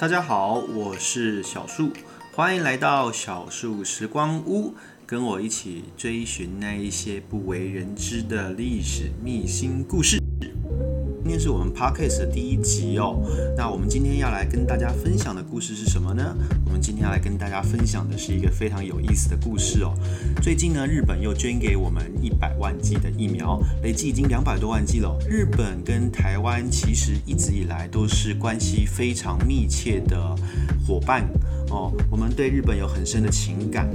大家好，我是小树，欢迎来到小树时光屋，跟我一起追寻那一些不为人知的历史秘辛故事。今天是我们 podcast 的第一集哦。那我们今天要来跟大家分享的故事是什么呢？我们今天要来跟大家分享的是一个非常有意思的故事哦。最近呢，日本又捐给我们一百万剂的疫苗，累计已经两百多万剂了。日本跟台湾其实一直以来都是关系非常密切的伙伴哦。我们对日本有很深的情感。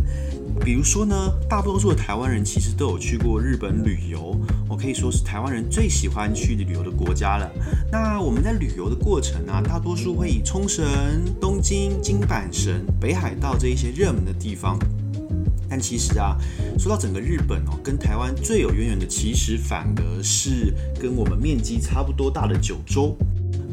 比如说呢，大多数的台湾人其实都有去过日本旅游，我可以说是台湾人最喜欢去旅游的国家了。那我们在旅游的过程啊，大多数会以冲绳、东京、金板神、北海道这一些热门的地方。但其实啊，说到整个日本哦，跟台湾最有渊源的，其实反而是跟我们面积差不多大的九州。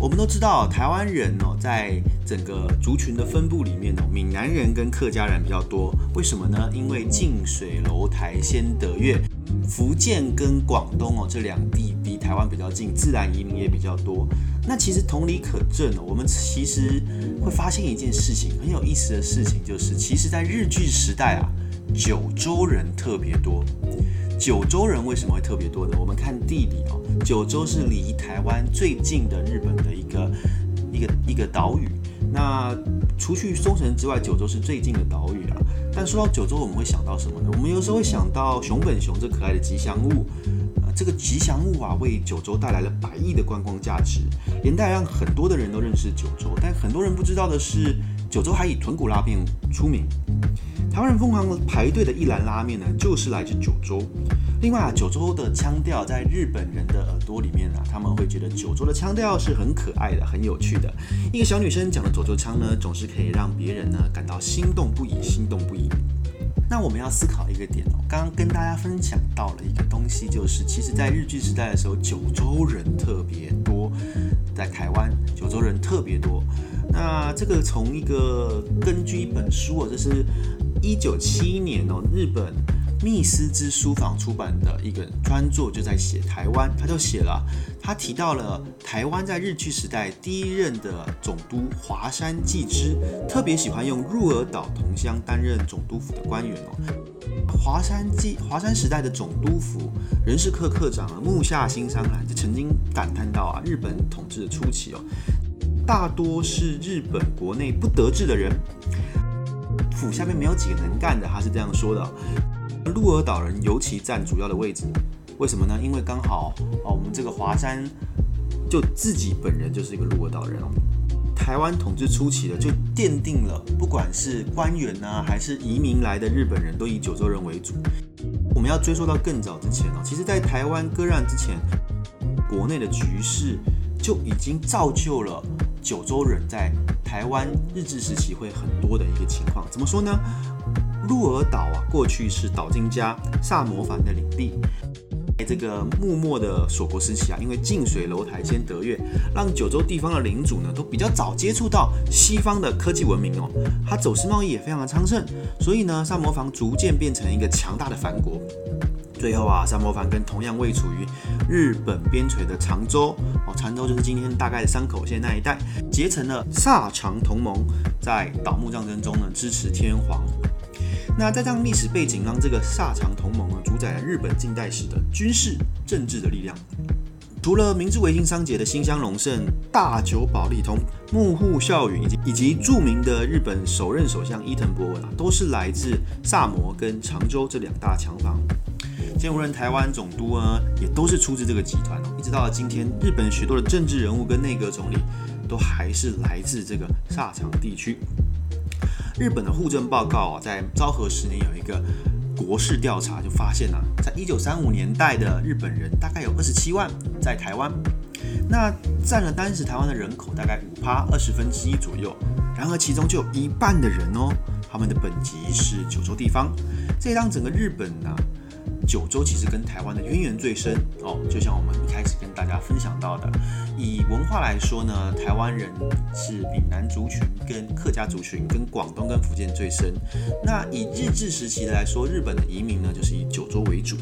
我们都知道，台湾人哦，在整个族群的分布里面哦，闽南人跟客家人比较多。为什么呢？因为近水楼台先得月，福建跟广东哦这两地离台湾比较近，自然移民也比较多。那其实同理可证哦，我们其实会发现一件事情，很有意思的事情，就是其实在日据时代啊，九州人特别多。九州人为什么会特别多呢？我们看地理哦，九州是离台湾最近的日本的一个一个一个岛屿。那除去冲绳之外，九州是最近的岛屿啊。但说到九州，我们会想到什么呢？我们有时候会想到熊本熊这可爱的吉祥物啊，这个吉祥物啊，为九州带来了百亿的观光价值，连带让很多的人都认识九州。但很多人不知道的是，九州还以豚骨拉面出名。台湾人疯狂排队的一兰拉面呢，就是来自九州。另外啊，九州的腔调在日本人的耳朵里面呢，他们会觉得九州的腔调是很可爱的、很有趣的。一个小女生讲的九州腔呢，总是可以让别人呢感到心动不已、心动不已。那我们要思考一个点哦，刚刚跟大家分享到了一个东西，就是其实在日据时代的时候，九州人特别多，在台湾九州人特别多。那这个从一个根据一本书哦，这是。一九七一年哦，日本密斯之书房出版的一个专作就在写台湾，他就写了，他提到了台湾在日据时代第一任的总督华山纪之，特别喜欢用入尔岛同乡担任总督府的官员哦。华山纪华山时代的总督府人事科科长木下新三郎就曾经感叹到啊，日本统治的初期哦，大多是日本国内不得志的人。府下面没有几个能干的，他是这样说的。鹿儿岛人尤其占主要的位置，为什么呢？因为刚好哦，我们这个华山就自己本人就是一个鹿儿岛人哦。台湾统治初期的就奠定了，不管是官员呢，还是移民来的日本人都以九州人为主。我们要追溯到更早之前哦，其实在台湾割让之前，国内的局势就已经造就了。九州人在台湾日治时期会很多的一个情况，怎么说呢？鹿儿岛啊，过去是岛津家萨摩藩的领地。在这个幕末的锁国时期啊，因为近水楼台先得月，让九州地方的领主呢都比较早接触到西方的科技文明哦，它走私贸易也非常的昌盛，所以呢，萨摩藩逐渐变成一个强大的藩国。最后啊，萨摩藩跟同样位处于日本边陲的长州哦，长州就是今天大概的山口县那一带，结成了萨长同盟，在倒幕战争中呢支持天皇。那在这样历史背景，让这个萨长同盟呢主宰了日本近代史的军事政治的力量。除了明治维新三杰的新乡隆盛、大久保利通、幕户孝允以及以及著名的日本首任首相伊藤博文啊，都是来自萨摩跟长州这两大强方。现无论台湾总督呢，也都是出自这个集团哦。一直到了今天，日本许多的政治人物跟内阁总理，都还是来自这个萨长地区。日本的户政报告啊，在昭和十年有一个国事调查，就发现啊，在一九三五年代的日本人大概有二十七万在台湾，那占了当时台湾的人口大概五趴二十分之一左右。然而其中就有一半的人哦，他们的本籍是九州地方，这让整个日本呢。九州其实跟台湾的渊源最深哦，就像我们一开始跟大家分享到的，以文化来说呢，台湾人是闽南族群、跟客家族群、跟广东、跟福建最深。那以日治时期的来说，日本的移民呢，就是以九州为主。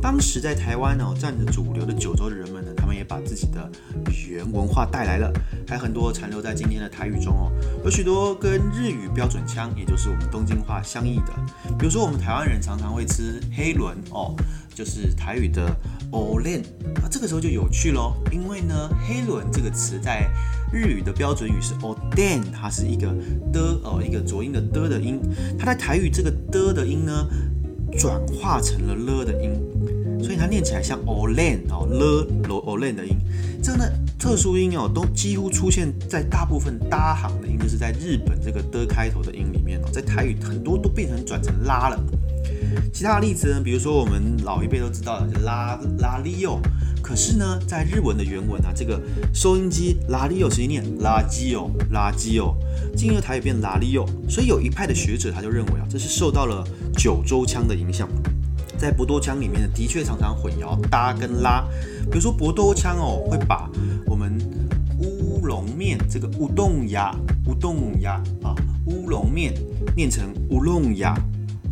当时在台湾呢，占着主流的九州的人们呢。我们也把自己的语言文化带来了，还有很多残留在今天的台语中哦。有许多跟日语标准腔，也就是我们东京话相异的，比如说我们台湾人常常会吃黑轮哦，就是台语的 o l e n 那这个时候就有趣喽，因为呢，黑轮这个词在日语的标准语是 o d e n 它是一个的哦，一个浊音的的的音，它在台语这个的的音呢，转化成了了的音。所以它念起来像 Olen 哦了 Olen 的音，这个呢特殊音哦都几乎出现在大部分搭行的音，就是在日本这个的开头的音里面哦，在台语很多都变成转成拉了。其他的例子呢，比如说我们老一辈都知道的拉拉利奥，可是呢在日文的原文啊，这个收音机拉利奥实际念拉基哦拉基哦，进入台语变拉利奥，所以有一派的学者他就认为啊，这是受到了九州腔的影响。在博多腔里面呢，的确常常混淆搭跟拉。比如说博多腔哦，会把我们乌龙面这个乌冬鸭、乌冬鸭啊，乌龙面念成乌龙鸭。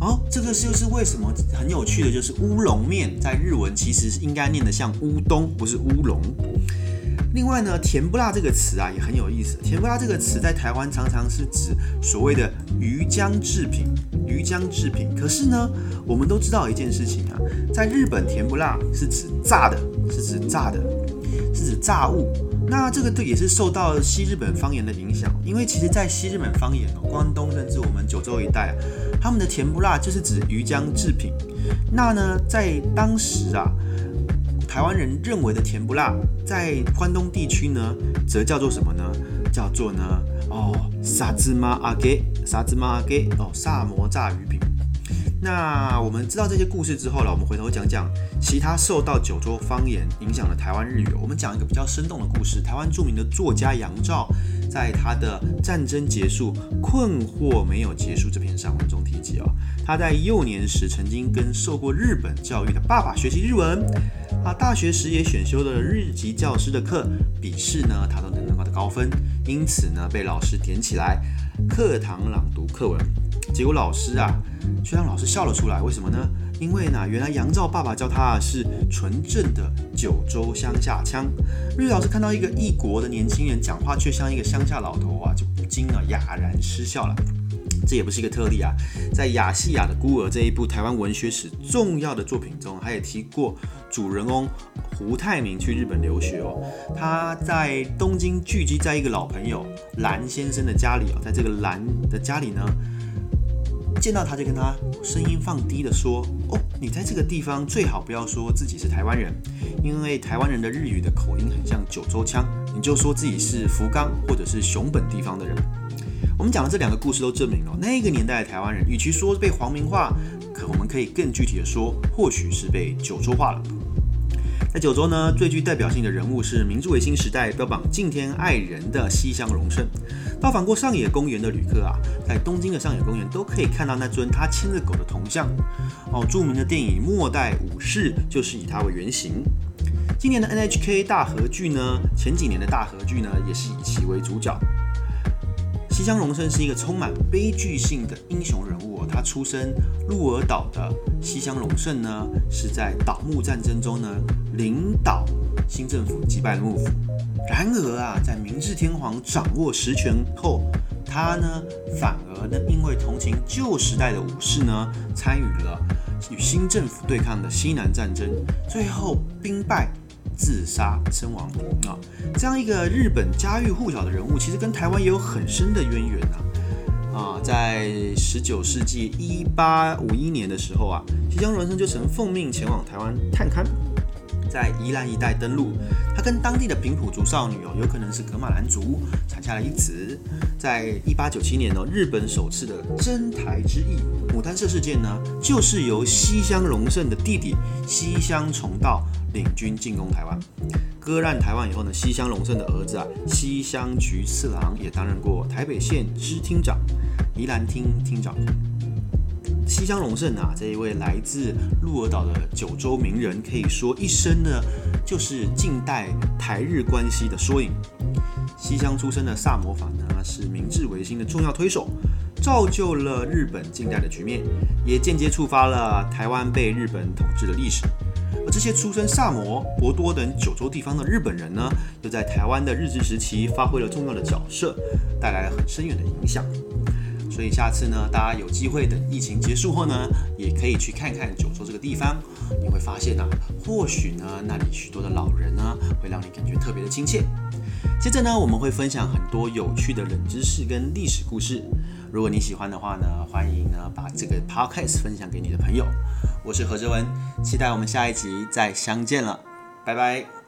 哦，这个就是为什么很有趣的，就是乌龙面在日文其实是应该念的像乌冬，不是乌龙。另外呢，甜不辣这个词啊也很有意思。甜不辣这个词在台湾常常是指所谓的鱼浆制品，鱼浆制品。可是呢，我们都知道一件事情啊，在日本甜不辣是指炸的，是指炸的，是指炸物。那这个对也是受到西日本方言的影响，因为其实，在西日本方言哦，关东甚至我们九州一带，他们的甜不辣就是指鱼浆制品。那呢，在当时啊。台湾人认为的甜不辣，在关东地区呢，则叫做什么呢？叫做呢，哦，沙芝麻阿给，沙芝麻阿给，哦，萨摩炸鱼饼。那我们知道这些故事之后了，我们回头讲讲其他受到九州方言影响的台湾日语。我们讲一个比较生动的故事。台湾著名的作家杨照，在他的《战争结束，困惑没有结束》这篇散文中提及哦，他在幼年时曾经跟受过日本教育的爸爸学习日文。啊，大学时也选修了日籍教师的课，笔试呢他都能拿到高分，因此呢被老师点起来课堂朗读课文，结果老师啊却让老师笑了出来，为什么呢？因为呢原来杨照爸爸教他啊是纯正的九州乡下腔，日老师看到一个异国的年轻人讲话却像一个乡下老头啊，就不禁啊哑然失笑了。这也不是一个特例啊，在《亚细亚的孤儿》这一部台湾文学史重要的作品中，他也提过主人翁胡泰明去日本留学哦。他在东京聚集在一个老朋友蓝先生的家里哦，在这个蓝的家里呢，见到他就跟他声音放低的说：“哦，你在这个地方最好不要说自己是台湾人，因为台湾人的日语的口音很像九州腔，你就说自己是福冈或者是熊本地方的人。”我们讲的这两个故事都证明了，那个年代的台湾人，与其说被皇民化，可我们可以更具体的说，或许是被九州化了。在九州呢，最具代表性的人物是明治维新时代标榜敬天爱人的西乡隆盛。到访过上野公园的旅客啊，在东京的上野公园都可以看到那尊他牵着狗的铜像。哦，著名的电影《末代武士》就是以他为原型。今年的 NHK 大合剧呢，前几年的大合剧呢，也是以其为主角。西乡隆盛是一个充满悲剧性的英雄人物。他出身鹿儿岛的西乡隆盛呢，是在倒木战争中呢领导新政府击败了幕府。然而啊，在明治天皇掌握实权后，他呢反而呢因为同情旧时代的武士呢，参与了与新政府对抗的西南战争，最后兵败。自杀身亡啊，这样一个日本家喻户晓的人物，其实跟台湾也有很深的渊源啊。啊，在十九世纪一八五一年的时候啊，西乡隆盛就曾奉命前往台湾探勘，在宜兰一带登陆。他跟当地的平埔族少女哦，有可能是格马兰族，产下了一子。在一八九七年哦，日本首次的征台之役牡丹社事件呢，就是由西乡隆盛的弟弟西乡重道。领军进攻台湾，割让台湾以后呢，西乡隆盛的儿子啊，西乡菊次郎也担任过台北县知厅长、宜兰厅厅长。西乡隆盛啊，这一位来自鹿儿岛的九州名人，可以说一生呢就是近代台日关系的缩影。西乡出身的萨摩藩呢，是明治维新的重要推手，造就了日本近代的局面，也间接触发了台湾被日本统治的历史。而这些出身萨摩、博多等九州地方的日本人呢，又在台湾的日治时期发挥了重要的角色，带来了很深远的影响。所以下次呢，大家有机会等疫情结束后呢，也可以去看看九州这个地方，你会发现啊，或许呢，那里许多的老人呢，会让你感觉特别的亲切。接着呢，我们会分享很多有趣的冷知识跟历史故事。如果你喜欢的话呢，欢迎呢把这个 podcast 分享给你的朋友。我是何哲文，期待我们下一集再相见了，拜拜。